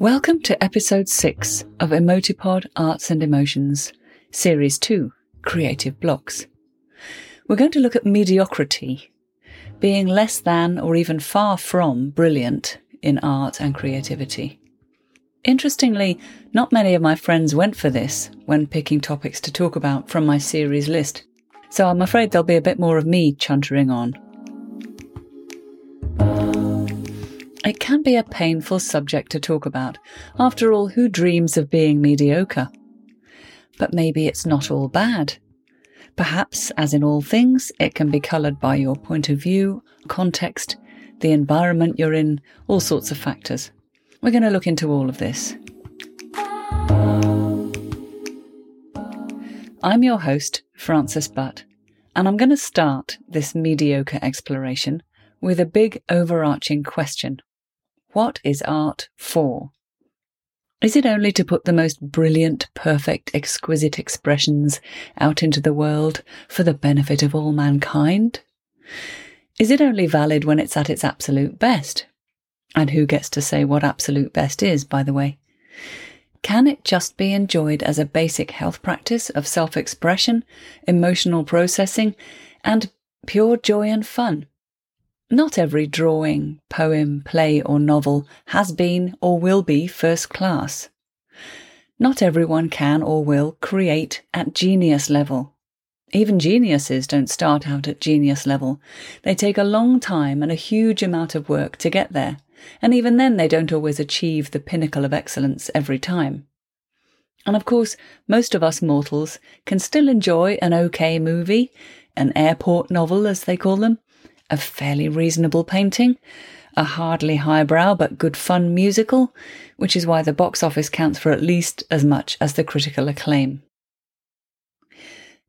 Welcome to episode 6 of Emotipod Arts and Emotions, series 2 Creative Blocks. We're going to look at mediocrity, being less than or even far from brilliant in art and creativity. Interestingly, not many of my friends went for this when picking topics to talk about from my series list, so I'm afraid there'll be a bit more of me chuntering on. It can be a painful subject to talk about. After all, who dreams of being mediocre? But maybe it's not all bad. Perhaps, as in all things, it can be coloured by your point of view, context, the environment you're in, all sorts of factors. We're going to look into all of this. I'm your host, Frances Butt, and I'm going to start this mediocre exploration with a big overarching question What is art for? Is it only to put the most brilliant, perfect, exquisite expressions out into the world for the benefit of all mankind? Is it only valid when it's at its absolute best? And who gets to say what absolute best is, by the way? Can it just be enjoyed as a basic health practice of self expression, emotional processing, and pure joy and fun? Not every drawing, poem, play, or novel has been or will be first class. Not everyone can or will create at genius level. Even geniuses don't start out at genius level. They take a long time and a huge amount of work to get there, and even then they don't always achieve the pinnacle of excellence every time. And of course, most of us mortals can still enjoy an okay movie, an airport novel as they call them, a fairly reasonable painting, a hardly highbrow but good fun musical, which is why the box office counts for at least as much as the critical acclaim.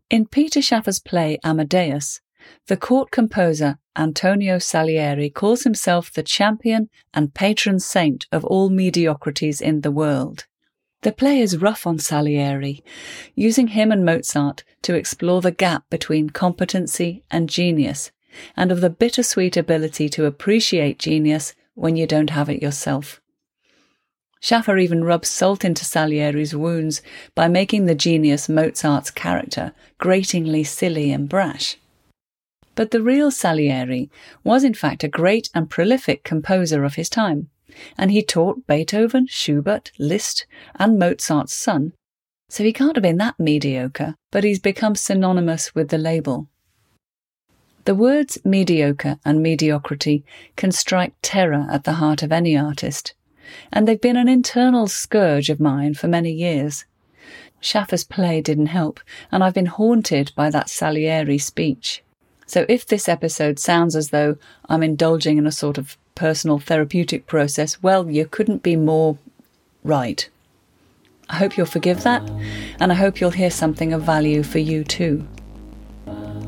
In Peter Shaffer's play Amadeus, the court composer Antonio Salieri calls himself the champion and patron saint of all mediocrities in the world. The play is rough on Salieri, using him and Mozart to explore the gap between competency and genius, and of the bittersweet ability to appreciate genius when you don't have it yourself. Shaffer even rubs salt into Salieri's wounds by making the genius Mozart's character gratingly silly and brash. But the real Salieri was in fact a great and prolific composer of his time, and he taught Beethoven, Schubert, Liszt, and Mozart's son, so he can't have been that mediocre, but he's become synonymous with the label. The words mediocre and mediocrity can strike terror at the heart of any artist, and they've been an internal scourge of mine for many years. Shaffer's play didn't help, and I've been haunted by that Salieri speech. So if this episode sounds as though I'm indulging in a sort of personal therapeutic process, well, you couldn't be more right. I hope you'll forgive that, and I hope you'll hear something of value for you too.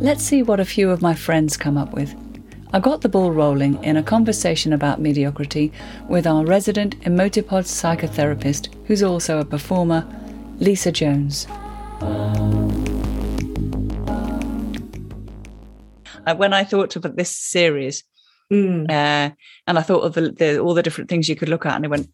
Let's see what a few of my friends come up with. I got the ball rolling in a conversation about mediocrity with our resident Emotipod psychotherapist, who's also a performer, Lisa Jones. Uh, when I thought about this series, mm. uh, and I thought of the, the, all the different things you could look at, and I went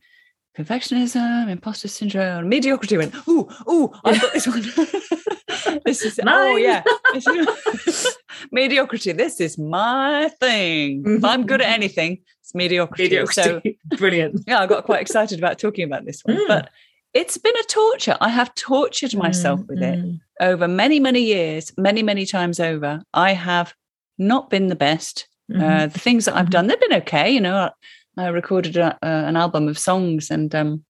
perfectionism, imposter syndrome, mediocrity. Went, ooh, ooh, I've got this one. this is oh yeah, mediocrity. This is my thing. If I'm good at anything, it's mediocrity. mediocrity. So brilliant. Yeah, I got quite excited about talking about this one, mm. but it's been a torture. I have tortured myself mm, with it mm. over many, many years, many, many times over. I have not been the best. Mm-hmm. Uh, the things that I've done, they've been okay. You know, I, I recorded a, an album of songs, and um,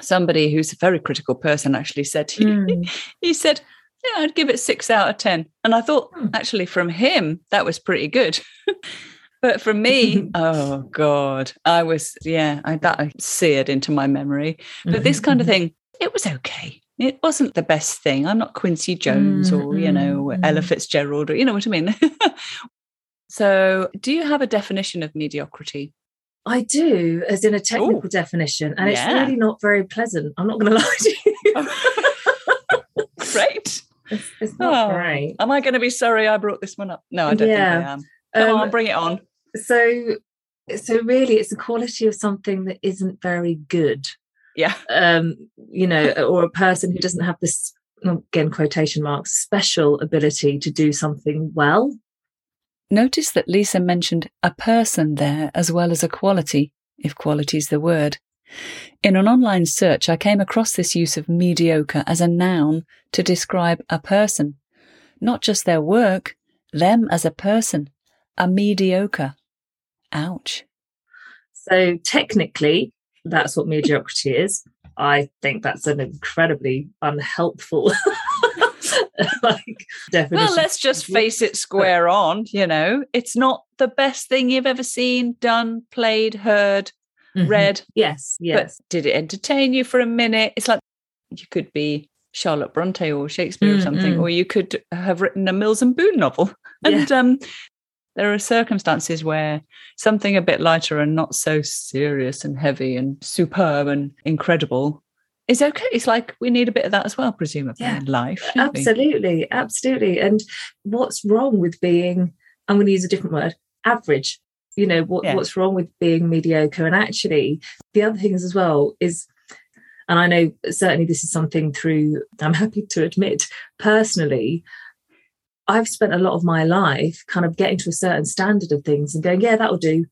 somebody who's a very critical person actually said he, mm. he said, "Yeah, I'd give it six out of ten. And I thought, mm. actually, from him, that was pretty good. but from me, oh god, I was yeah, I, that seared into my memory. But this kind of mm-hmm. thing, it was okay it wasn't the best thing. I'm not Quincy Jones mm, or, you know, mm, Ella Fitzgerald or, you know what I mean? so, do you have a definition of mediocrity? I do, as in a technical Ooh. definition, and yeah. it's really not very pleasant. I'm not going to lie to you. Great. It's, it's not oh, great. Am I going to be sorry I brought this one up? No, I don't yeah. think I am. Come um, on, bring it on. So, so really, it's the quality of something that isn't very good. Yeah. Um, you know, or a person who doesn't have this again quotation marks special ability to do something well. Notice that Lisa mentioned a person there as well as a quality, if quality is the word. In an online search, I came across this use of mediocre as a noun to describe a person, not just their work, them as a person, a mediocre. Ouch. So technically, that's what mediocrity is. I think that's an incredibly unhelpful like definition. Well, let's just face it square on, you know. It's not the best thing you've ever seen, done, played, heard, mm-hmm. read. Yes, yes. But did it entertain you for a minute? It's like you could be Charlotte Bronte or Shakespeare mm-hmm. or something, mm. or you could have written a Mills and Boon novel. And yeah. um, there are circumstances where something a bit lighter and not so serious and heavy and superb and incredible is okay. It's like we need a bit of that as well, presumably yeah, in life. Absolutely, we? absolutely. And what's wrong with being? I'm going to use a different word. Average. You know what, yeah. what's wrong with being mediocre? And actually, the other things as well is and I know certainly this is something through, I'm happy to admit personally, I've spent a lot of my life kind of getting to a certain standard of things and going, yeah, that'll do.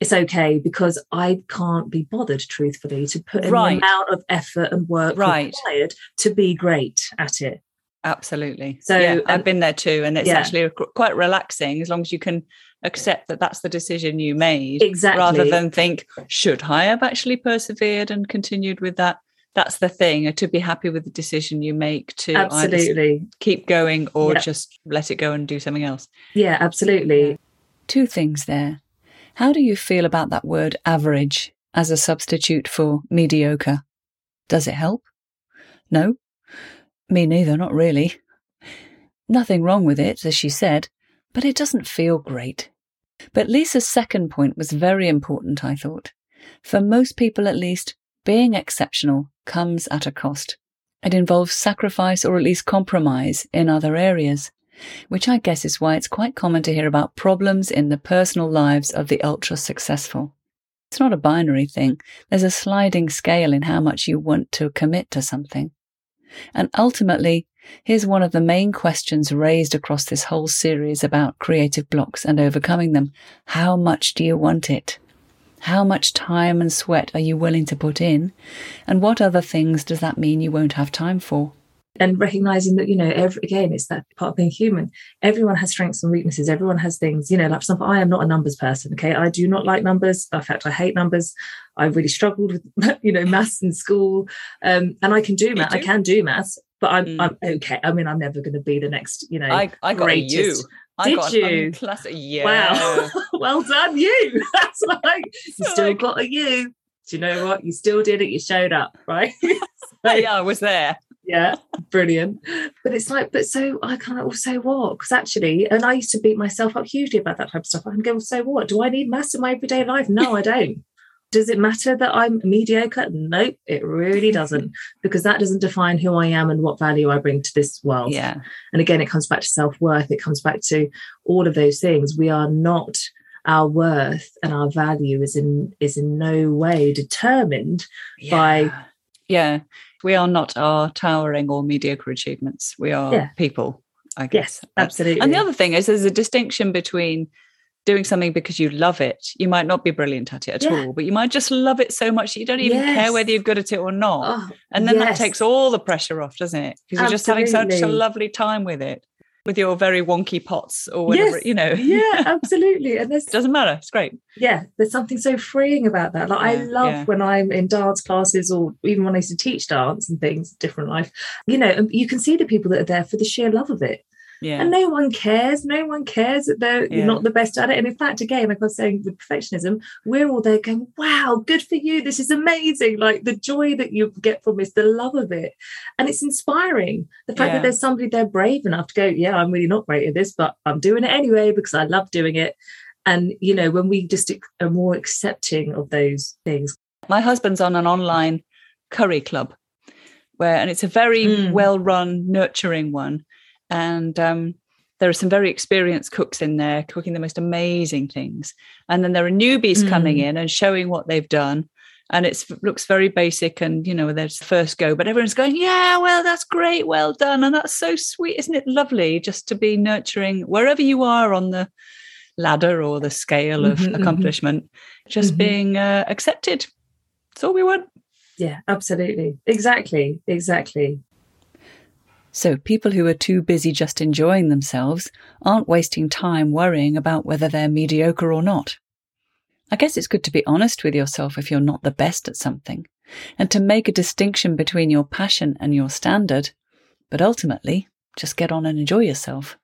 It's okay because I can't be bothered, truthfully, to put in right. the amount of effort and work right. required to be great at it. Absolutely. So yeah, I've been there too, and it's yeah. actually quite relaxing as long as you can accept that that's the decision you made, exactly, rather than think, should I have actually persevered and continued with that? that's the thing uh, to be happy with the decision you make to absolutely. keep going or just let it go and do something else. Yeah absolutely. Two things there. How do you feel about that word average as a substitute for mediocre? Does it help? No? Me neither not really. Nothing wrong with it as she said but it doesn't feel great but lisa's second point was very important i thought for most people at least being exceptional comes at a cost. It involves sacrifice or at least compromise in other areas, which I guess is why it's quite common to hear about problems in the personal lives of the ultra successful. It's not a binary thing. There's a sliding scale in how much you want to commit to something. And ultimately, here's one of the main questions raised across this whole series about creative blocks and overcoming them. How much do you want it? How much time and sweat are you willing to put in? And what other things does that mean you won't have time for? And recognizing that, you know, every, again, it's that part of being human. Everyone has strengths and weaknesses. Everyone has things, you know, like for example, I am not a numbers person. Okay. I do not like numbers. In fact, I hate numbers. I really struggled with, you know, maths in school. Um, and I can do math. I can do maths, but I'm, mm. I'm okay. I mean, I'm never going to be the next, you know, I, I got greatest. you. I Did you? Classic. Yeah. Wow. well done, you. That's like you still like... got a you. Do you know what? You still did it. You showed up, right? so, yeah, I was there. Yeah, brilliant. But it's like, but so I kind of oh, also what? Because actually, and I used to beat myself up hugely about that type of stuff. I can go, so what? Do I need maths in my everyday life? No, I don't. Does it matter that I'm mediocre? Nope, it really doesn't, because that doesn't define who I am and what value I bring to this world. Yeah. And again, it comes back to self worth. It comes back to all of those things. We are not our worth and our value is in is in no way determined yeah. by yeah we are not our towering or mediocre achievements we are yeah. people i guess yes absolutely and the other thing is there's a distinction between doing something because you love it. You might not be brilliant at it at yeah. all, but you might just love it so much that you don't even yes. care whether you're good at it or not. Oh, and then yes. that takes all the pressure off, doesn't it? Because you're just having such a lovely time with it, with your very wonky pots or whatever, yes. you know. yeah, absolutely. And this doesn't matter. It's great. Yeah, there's something so freeing about that. Like yeah, I love yeah. when I'm in dance classes or even when I used to teach dance and things, different life. You know, um, you can see the people that are there for the sheer love of it. Yeah. And no one cares. No one cares that they're yeah. not the best at it. And in fact, again, like I was saying with perfectionism, we're all there going, wow, good for you. This is amazing. Like the joy that you get from this, the love of it. And it's inspiring. The fact yeah. that there's somebody there brave enough to go, yeah, I'm really not great at this, but I'm doing it anyway because I love doing it. And, you know, when we just are more accepting of those things. My husband's on an online curry club where, and it's a very mm. well run, nurturing one and um, there are some very experienced cooks in there cooking the most amazing things and then there are newbies mm. coming in and showing what they've done and it looks very basic and you know there's the first go but everyone's going yeah well that's great well done and that's so sweet isn't it lovely just to be nurturing wherever you are on the ladder or the scale of mm-hmm, mm-hmm. accomplishment mm-hmm. just mm-hmm. being uh, accepted that's all we want yeah absolutely exactly exactly so people who are too busy just enjoying themselves aren't wasting time worrying about whether they're mediocre or not I guess it's good to be honest with yourself if you're not the best at something, and to make a distinction between your passion and your standard. But ultimately, just get on and enjoy yourself.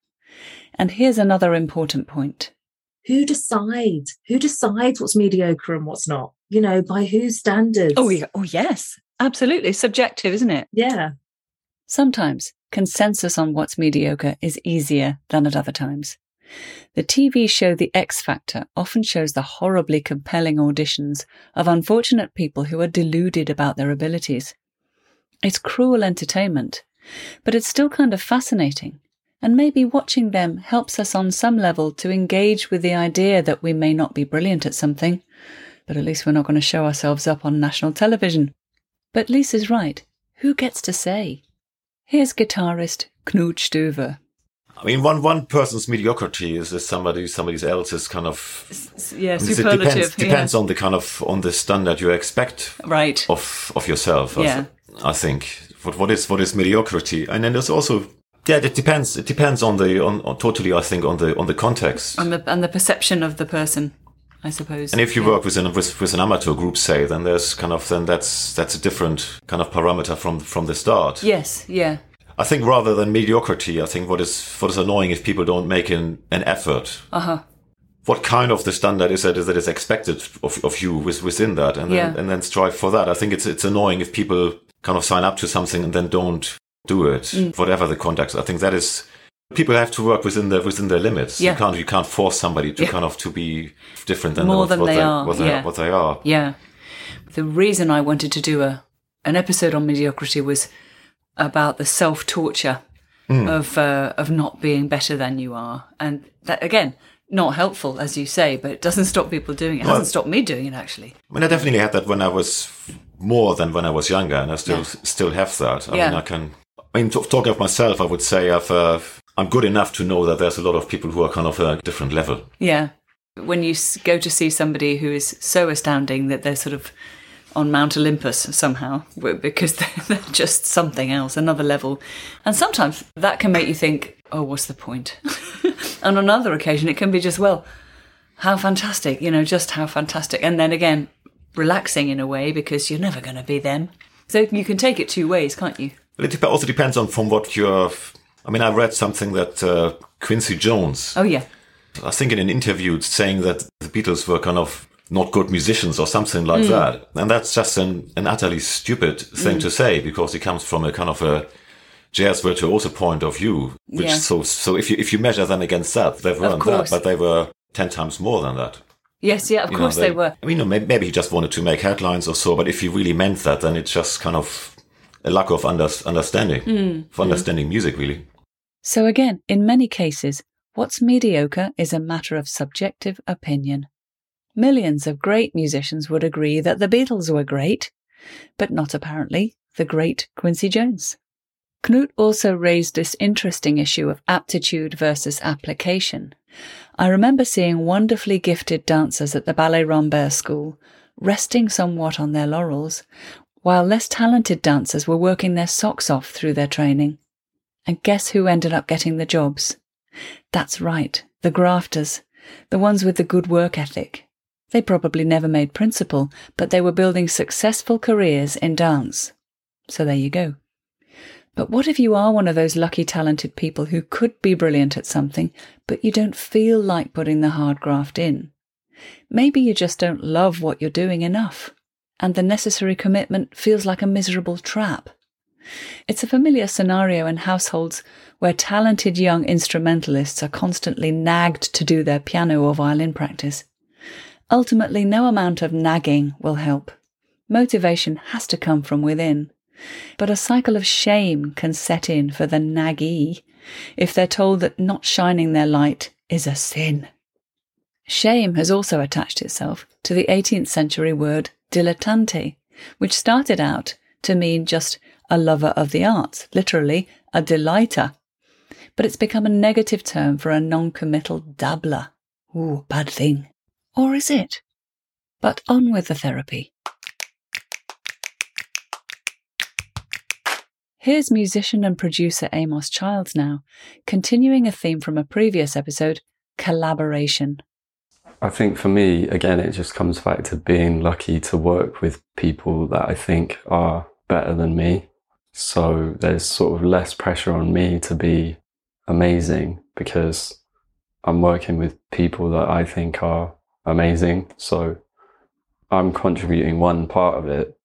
And here's another important point. Who decides? Who decides what's mediocre and what's not? You know, by whose standards? Oh, yeah. oh yes, absolutely. Subjective, isn't it? Yeah. Sometimes consensus on what's mediocre is easier than at other times. The TV show The X Factor often shows the horribly compelling auditions of unfortunate people who are deluded about their abilities. It's cruel entertainment, but it's still kind of fascinating. And maybe watching them helps us on some level to engage with the idea that we may not be brilliant at something, but at least we're not going to show ourselves up on national television. But Lisa's right. Who gets to say? Here's guitarist Knut Stuver. I mean, one one person's mediocrity is, is somebody somebody else's kind of yeah superlative. It depends, yeah. depends on the kind of on the standard you expect right of of yourself. Yeah. I, I think what what is what is mediocrity, and then there's also yeah it depends it depends on the on, on totally I think on the on the context and the and the perception of the person. I suppose. And if you yeah. work with an with, with an amateur group, say, then there's kind of then that's that's a different kind of parameter from from the start. Yes, yeah. I think rather than mediocrity, I think what is what is annoying if people don't make an, an effort. Uh-huh. What kind of the standard is that is that is expected of, of you with, within that, and yeah. then and then strive for that. I think it's it's annoying if people kind of sign up to something and then don't do it, mm. whatever the context. I think that is people have to work within their within their limits. Yeah. You can't you can't force somebody to yeah. kind of to be different than more what, than what they, they, are. What they, yeah. what they are. Yeah. The reason I wanted to do a an episode on mediocrity was about the self torture mm. of uh, of not being better than you are, and that again not helpful as you say, but it doesn't stop people doing it. It well, hasn't stopped me doing it actually. I mean, I definitely had that when I was more than when I was younger, and I still yeah. still have that. I yeah. mean, I can. I mean, talking of myself, I would say I've. Uh, I'm good enough to know that there's a lot of people who are kind of a different level. Yeah. When you go to see somebody who is so astounding that they're sort of on Mount Olympus somehow because they're just something else, another level. And sometimes that can make you think, oh, what's the point? and on another occasion, it can be just, well, how fantastic, you know, just how fantastic. And then again, relaxing in a way because you're never going to be them. So you can take it two ways, can't you? It also depends on from what you're. I mean, I read something that uh, Quincy Jones. Oh, yeah. I think in an interview saying that the Beatles were kind of not good musicians or something like mm. that. And that's just an, an utterly stupid thing mm. to say because it comes from a kind of a jazz virtuoso point of view. Which yeah. so so if you if you measure them against that, they weren't that, but they were ten times more than that. Yes, yeah, of you course know, they, they, were. I mean, maybe he just wanted to make headlines or so, but if he really meant that, then it's just kind of a lack of under, understanding, mm. of understanding music, really. So again, in many cases, what's mediocre is a matter of subjective opinion. Millions of great musicians would agree that the Beatles were great, but not apparently the great Quincy Jones. Knut also raised this interesting issue of aptitude versus application. I remember seeing wonderfully gifted dancers at the Ballet Rambert School resting somewhat on their laurels, while less talented dancers were working their socks off through their training. And guess who ended up getting the jobs? That's right, the grafters, the ones with the good work ethic, they probably never made principal, but they were building successful careers in dance. So there you go. But what if you are one of those lucky talented people who could be brilliant at something, but you don't feel like putting the hard graft in? Maybe you just don't love what you're doing enough, and the necessary commitment feels like a miserable trap. It's a familiar scenario in households where talented young instrumentalists are constantly nagged to do their piano or violin practice. Ultimately, no amount of nagging will help. Motivation has to come from within. But a cycle of shame can set in for the naggy if they're told that not shining their light is a sin. Shame has also attached itself to the 18th century word dilettante, which started out to mean just a lover of the arts, literally a delighter. But it's become a negative term for a non committal dabbler. Ooh, bad thing. Or is it? But on with the therapy. Here's musician and producer Amos Childs now, continuing a theme from a previous episode collaboration. I think for me, again, it just comes back to being lucky to work with people that I think are better than me. So there's sort of less pressure on me to be amazing because I'm working with people that I think are amazing. So I'm contributing one part of it,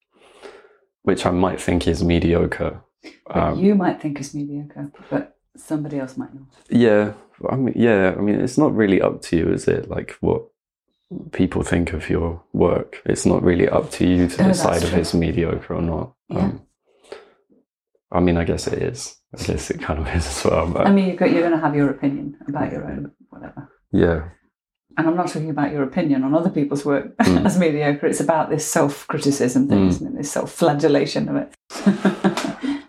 which I might think is mediocre. Um, you might think is mediocre, but somebody else might not. Yeah, I mean, yeah. I mean, it's not really up to you, is it? Like what people think of your work. It's not really up to you to decide if it's mediocre or not. Yeah. Um, I mean, I guess it is. I guess it kind of is as well. But I mean, you're going to have your opinion about your own whatever. Yeah. And I'm not talking about your opinion on other people's work mm. as mediocre. It's about this self-criticism thing, mm. isn't it? This self-flagellation of it.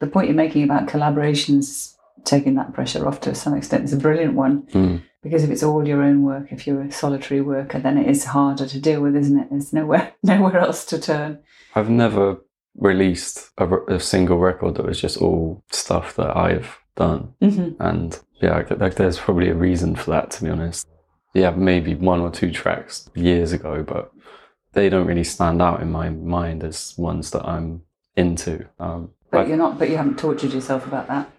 the point you're making about collaborations taking that pressure off to some extent is a brilliant one. Mm. Because if it's all your own work, if you're a solitary worker, then it is harder to deal with, isn't it? There's nowhere nowhere else to turn. I've never released a, a single record that was just all stuff that I've done, mm-hmm. and yeah, like there's probably a reason for that. To be honest, yeah, maybe one or two tracks years ago, but they don't really stand out in my mind as ones that I'm into. Um, but you're not. But you haven't tortured yourself about that.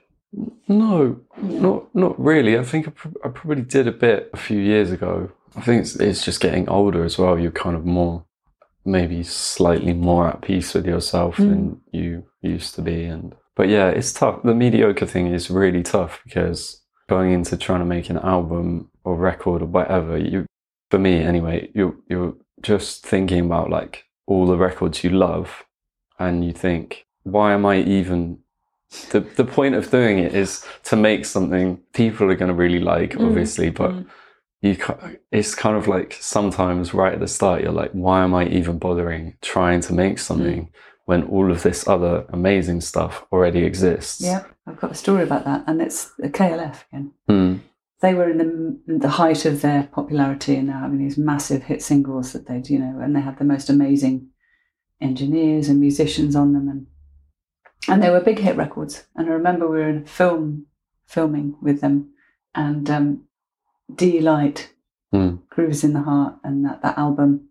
No, not not really. I think I, pr- I, probably did a bit a few years ago. I think it's, it's just getting older as well. You're kind of more, maybe slightly more at peace with yourself mm. than you used to be. And but yeah, it's tough. The mediocre thing is really tough because going into trying to make an album or record or whatever, you, for me anyway, you're you're just thinking about like all the records you love, and you think, why am I even the the point of doing it is to make something people are going to really like, mm. obviously, but mm. You it's kind of like sometimes right at the start you're like, why am I even bothering trying to make something mm. when all of this other amazing stuff already exists? Yeah, I've got a story about that, and it's the KLF again. Mm. They were in the, the height of their popularity, and they're having these massive hit singles that they'd, you know, and they had the most amazing engineers and musicians on them, and and they were big hit records. And I remember we were in film filming with them, and um, Deee-Lite, mm. Groove Is in the Heart, and that, that album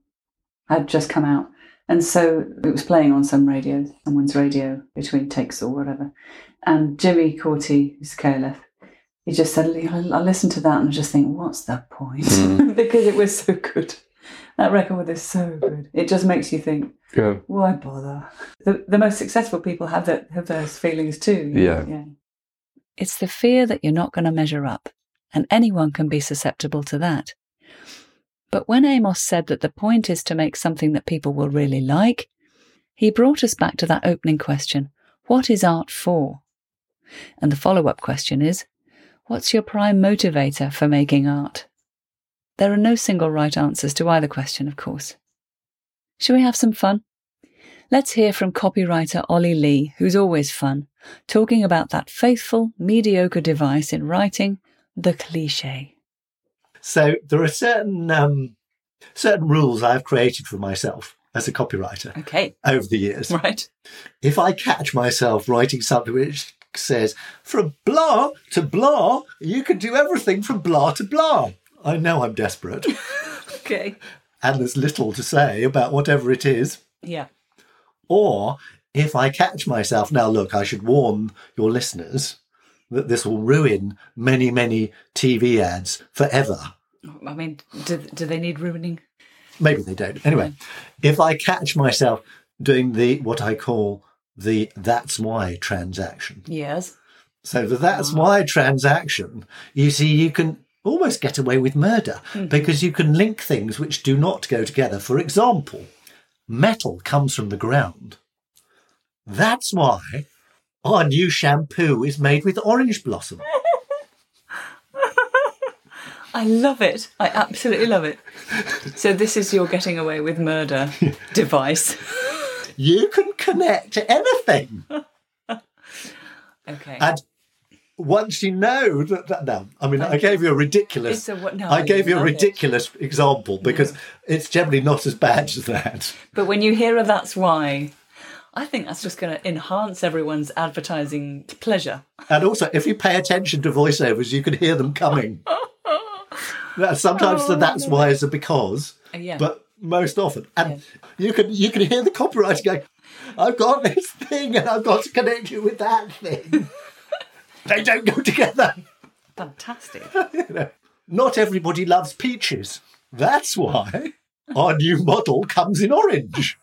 had just come out. And so it was playing on some radio, someone's radio between takes or whatever. And Jimmy Cauty, who's KLF, he just suddenly, I, I listened to that and I just think, what's the point? Mm. because it was so good. That record is so good. It just makes you think, yeah. why bother? The, the most successful people have that have those feelings too. Yeah. yeah. It's the fear that you're not going to measure up, and anyone can be susceptible to that. But when Amos said that the point is to make something that people will really like, he brought us back to that opening question what is art for? And the follow up question is what's your prime motivator for making art? There are no single right answers to either question, of course. Shall we have some fun? Let's hear from copywriter Ollie Lee, who's always fun, talking about that faithful, mediocre device in writing, the cliche. So there are certain um, certain rules I've created for myself as a copywriter. Okay. Over the years, right? If I catch myself writing something which says from blah to blah, you can do everything from blah to blah. I know I'm desperate. okay. And there's little to say about whatever it is. Yeah. Or if I catch myself, now look, I should warn your listeners that this will ruin many, many TV ads forever. I mean, do, do they need ruining? Maybe they don't. Anyway, if I catch myself doing the what I call the that's why transaction. Yes. So the that's why transaction, you see, you can almost get away with murder mm-hmm. because you can link things which do not go together. For example, metal comes from the ground. That's why our new shampoo is made with orange blossom. I love it. I absolutely love it. So this is your getting away with murder device. You can connect to anything. Okay. And once you know that, that no, I mean, I gave you a ridiculous. A no, I gave you a love it. ridiculous example because it's generally not as bad as that. But when you hear a that's why, I think that's just going to enhance everyone's advertising pleasure. And also, if you pay attention to voiceovers, you can hear them coming. Sometimes the that's why is a because, Uh, yeah. but most often, and you can you can hear the copywriter going, "I've got this thing, and I've got to connect you with that thing." they don't go together. Fantastic. Not everybody loves peaches. That's why our new model comes in orange.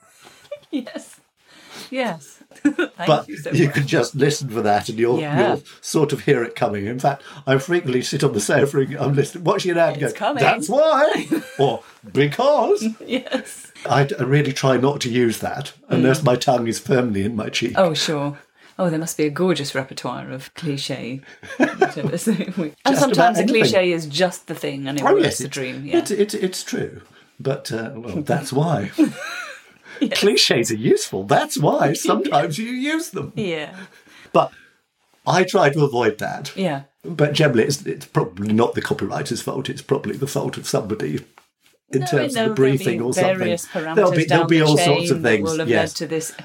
yes. Yes. Thank but you so you can just listen for that and you'll, Yeah. you'll sort of hear it coming. In fact, I frequently sit on the sofa and I'm listening, watching it out and go, coming. that's why, or because. Yes. I really try not to use that unless my tongue is firmly in my cheek. Mm. Oh, sure. Oh, there must be a gorgeous repertoire of cliche. whatever. So we- and sometimes a cliche is just the thing, and it Oh, yes, the it's, dream. Yeah. it's true. But uh, well, that's why. Cliches are useful. That's why sometimes you use them. yeah. But I try to avoid that. Yeah. But generally, it's, it's probably not the copywriter's fault. It's probably the fault of somebody in No, terms of the briefing or something. various parameters There'll be, down there'll be the all sorts of things. will have yes. led to this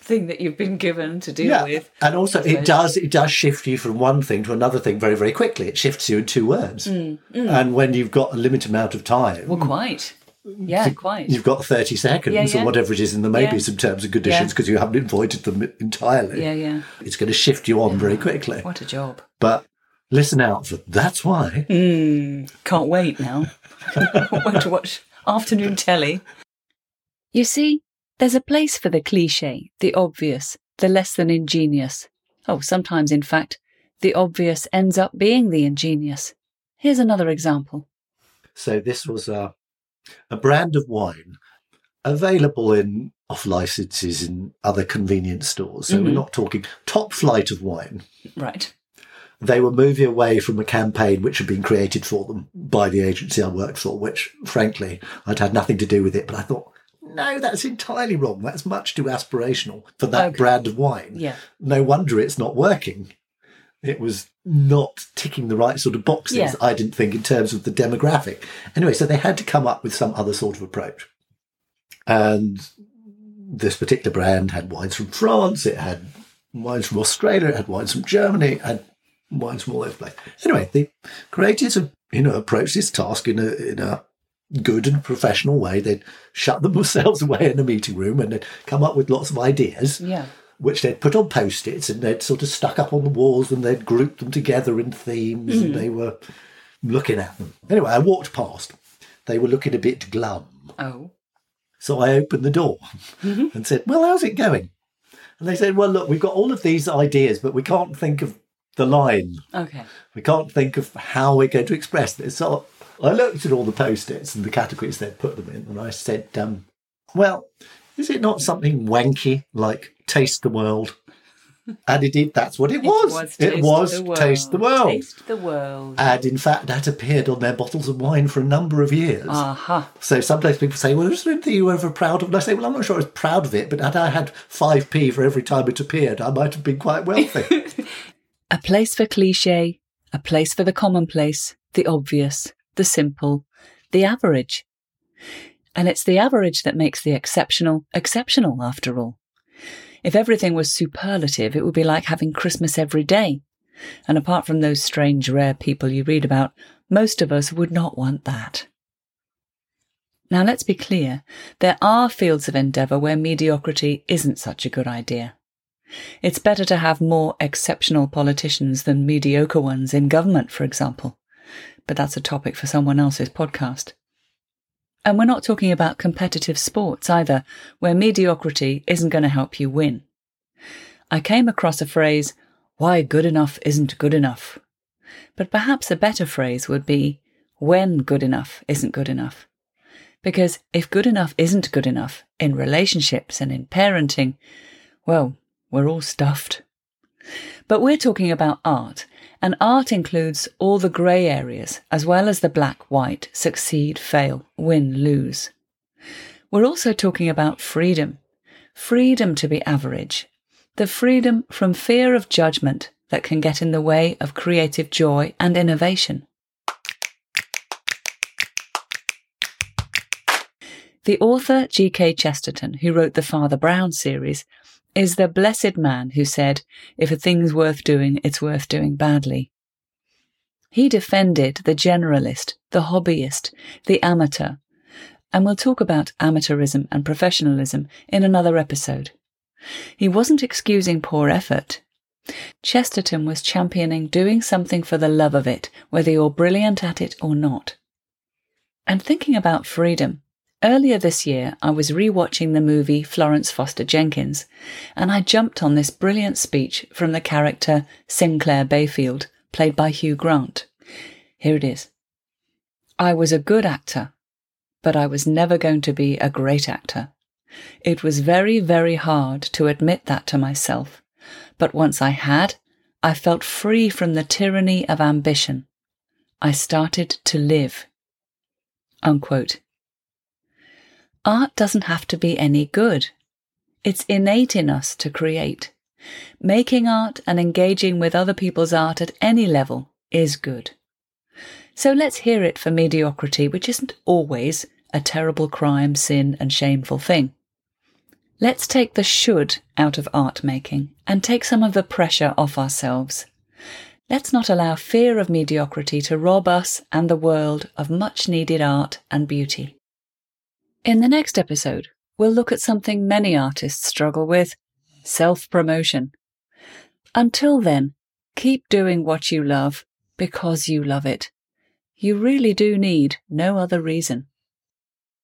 thing that you've been given to deal yeah, with. and also it does it does shift you from one thing to another thing very very quickly. It shifts you in two words, and when you've got a limited amount of time, Mm, Well, quite. Yeah, quite. you've got thirty seconds Yeah, yeah. or whatever it is and there maybes Yeah. some terms of conditions Yeah. because you haven't avoided them entirely. Yeah, yeah. It's going to shift you on very quickly. What a job. But listen out for that's why. Hmm, can't wait now. Want to watch afternoon telly. You see, there's a place for the cliche, the obvious, the less than ingenious. Oh, sometimes, in fact, the obvious ends up being the ingenious. Here's another example. So this was a, a brand of wine available in off licenses in other convenience stores. So we're mm-hmm. not talking top flight of wine. Right. They were moving away from a campaign which had been created for them by the agency I worked for, which frankly I'd had nothing to do with it. But I thought, no, that's entirely wrong. That's much too aspirational for that Okay. brand of wine. Yeah. No wonder it's not working. It was not ticking the right sort of boxes, Yeah. I didn't think, in terms of the demographic. Anyway, so they had to come up with some other sort of approach. And this particular brand had wines from France, it had wines from Australia, it had wines from Germany, it had wines from all over the place. Anyway, the creators have, you know, approached this task in a in a good and professional way. They'd shut themselves away in a meeting room and they'd come up with lots of ideas Yeah. Which they'd put on post-its and they'd sort of stuck up on the walls and they'd grouped them together in themes and they were looking at them. Anyway, I walked past. They were looking a bit glum. Oh. So I opened the door and said, Well, how's it going? And they said, Well, look, we've got all of these ideas, but we can't think of the line. Okay. We can't think of how we're going to express this. So I looked at all the post-its and the categories they'd put them in, and I said, um, "Well, is it not something wanky like taste the world?" And indeed, that's what it was. It was, Taste the taste the world. Taste the world. And in fact, that appeared on their bottles of wine for a number of years. Aha. So sometimes people say, well, is there anything you were ever proud of? And I say, well, I'm not sure I was proud of it, but had I had 5p for every time it appeared, I might have been quite wealthy. A place for cliche, a place for the commonplace, the obvious, the simple, the average. And it's the average that makes the exceptional exceptional, after all. If everything was superlative, it would be like having Christmas every day. And apart from those strange, rare people you read about, most of us would not want that. Now let's be clear. There are fields of endeavour where mediocrity isn't such a good idea. It's better to have more exceptional politicians than mediocre ones in government, for example. But that's a topic for someone else's podcast. And we're not talking about competitive sports either, where mediocrity isn't going to help you win. I came across a phrase, why good enough isn't good enough. But perhaps a better phrase would be, when good enough isn't good enough. Because if good enough isn't good enough in relationships and in parenting, well, we're all stuffed. But we're talking about art, And art includes all the grey areas, as well as the black white succeed, fail, win, lose. We're also talking about freedom freedom to be average, the freedom from fear of judgment that can get in the way of creative joy and innovation. The author G.K. Chesterton, who wrote the Father Brown series, is the blessed man who said, if a thing's worth doing, it's worth doing badly. He defended the generalist, the hobbyist, the amateur, and we'll talk about amateurism and professionalism in another episode. He wasn't excusing poor effort. Chesterton was championing doing something for the love of it, whether you're brilliant at it or not. And thinking about freedom, earlier this year I was rewatching the movie Florence Foster Jenkins, and I jumped on this brilliant speech from the character St Clair Bayfield, played by Hugh Grant. Here it is. I was a good actor, but I was never going to be a great actor. It was very, very hard to admit that to myself, but once I had, I felt free from the tyranny of ambition. I started to live. Unquote. Art doesn't have to be any good. It's innate in us to create. Making art and engaging with other people's art at any level is good. So let's hear it for mediocrity, which isn't always a terrible crime, sin, and shameful thing. Let's take the should out of art making and take some of the pressure off ourselves. Let's not allow fear of mediocrity to rob us and the world of much needed art and beauty. In the next episode, we'll look at something many artists struggle with self promotion. Until then, keep doing what you love because you love it. You really do need no other reason.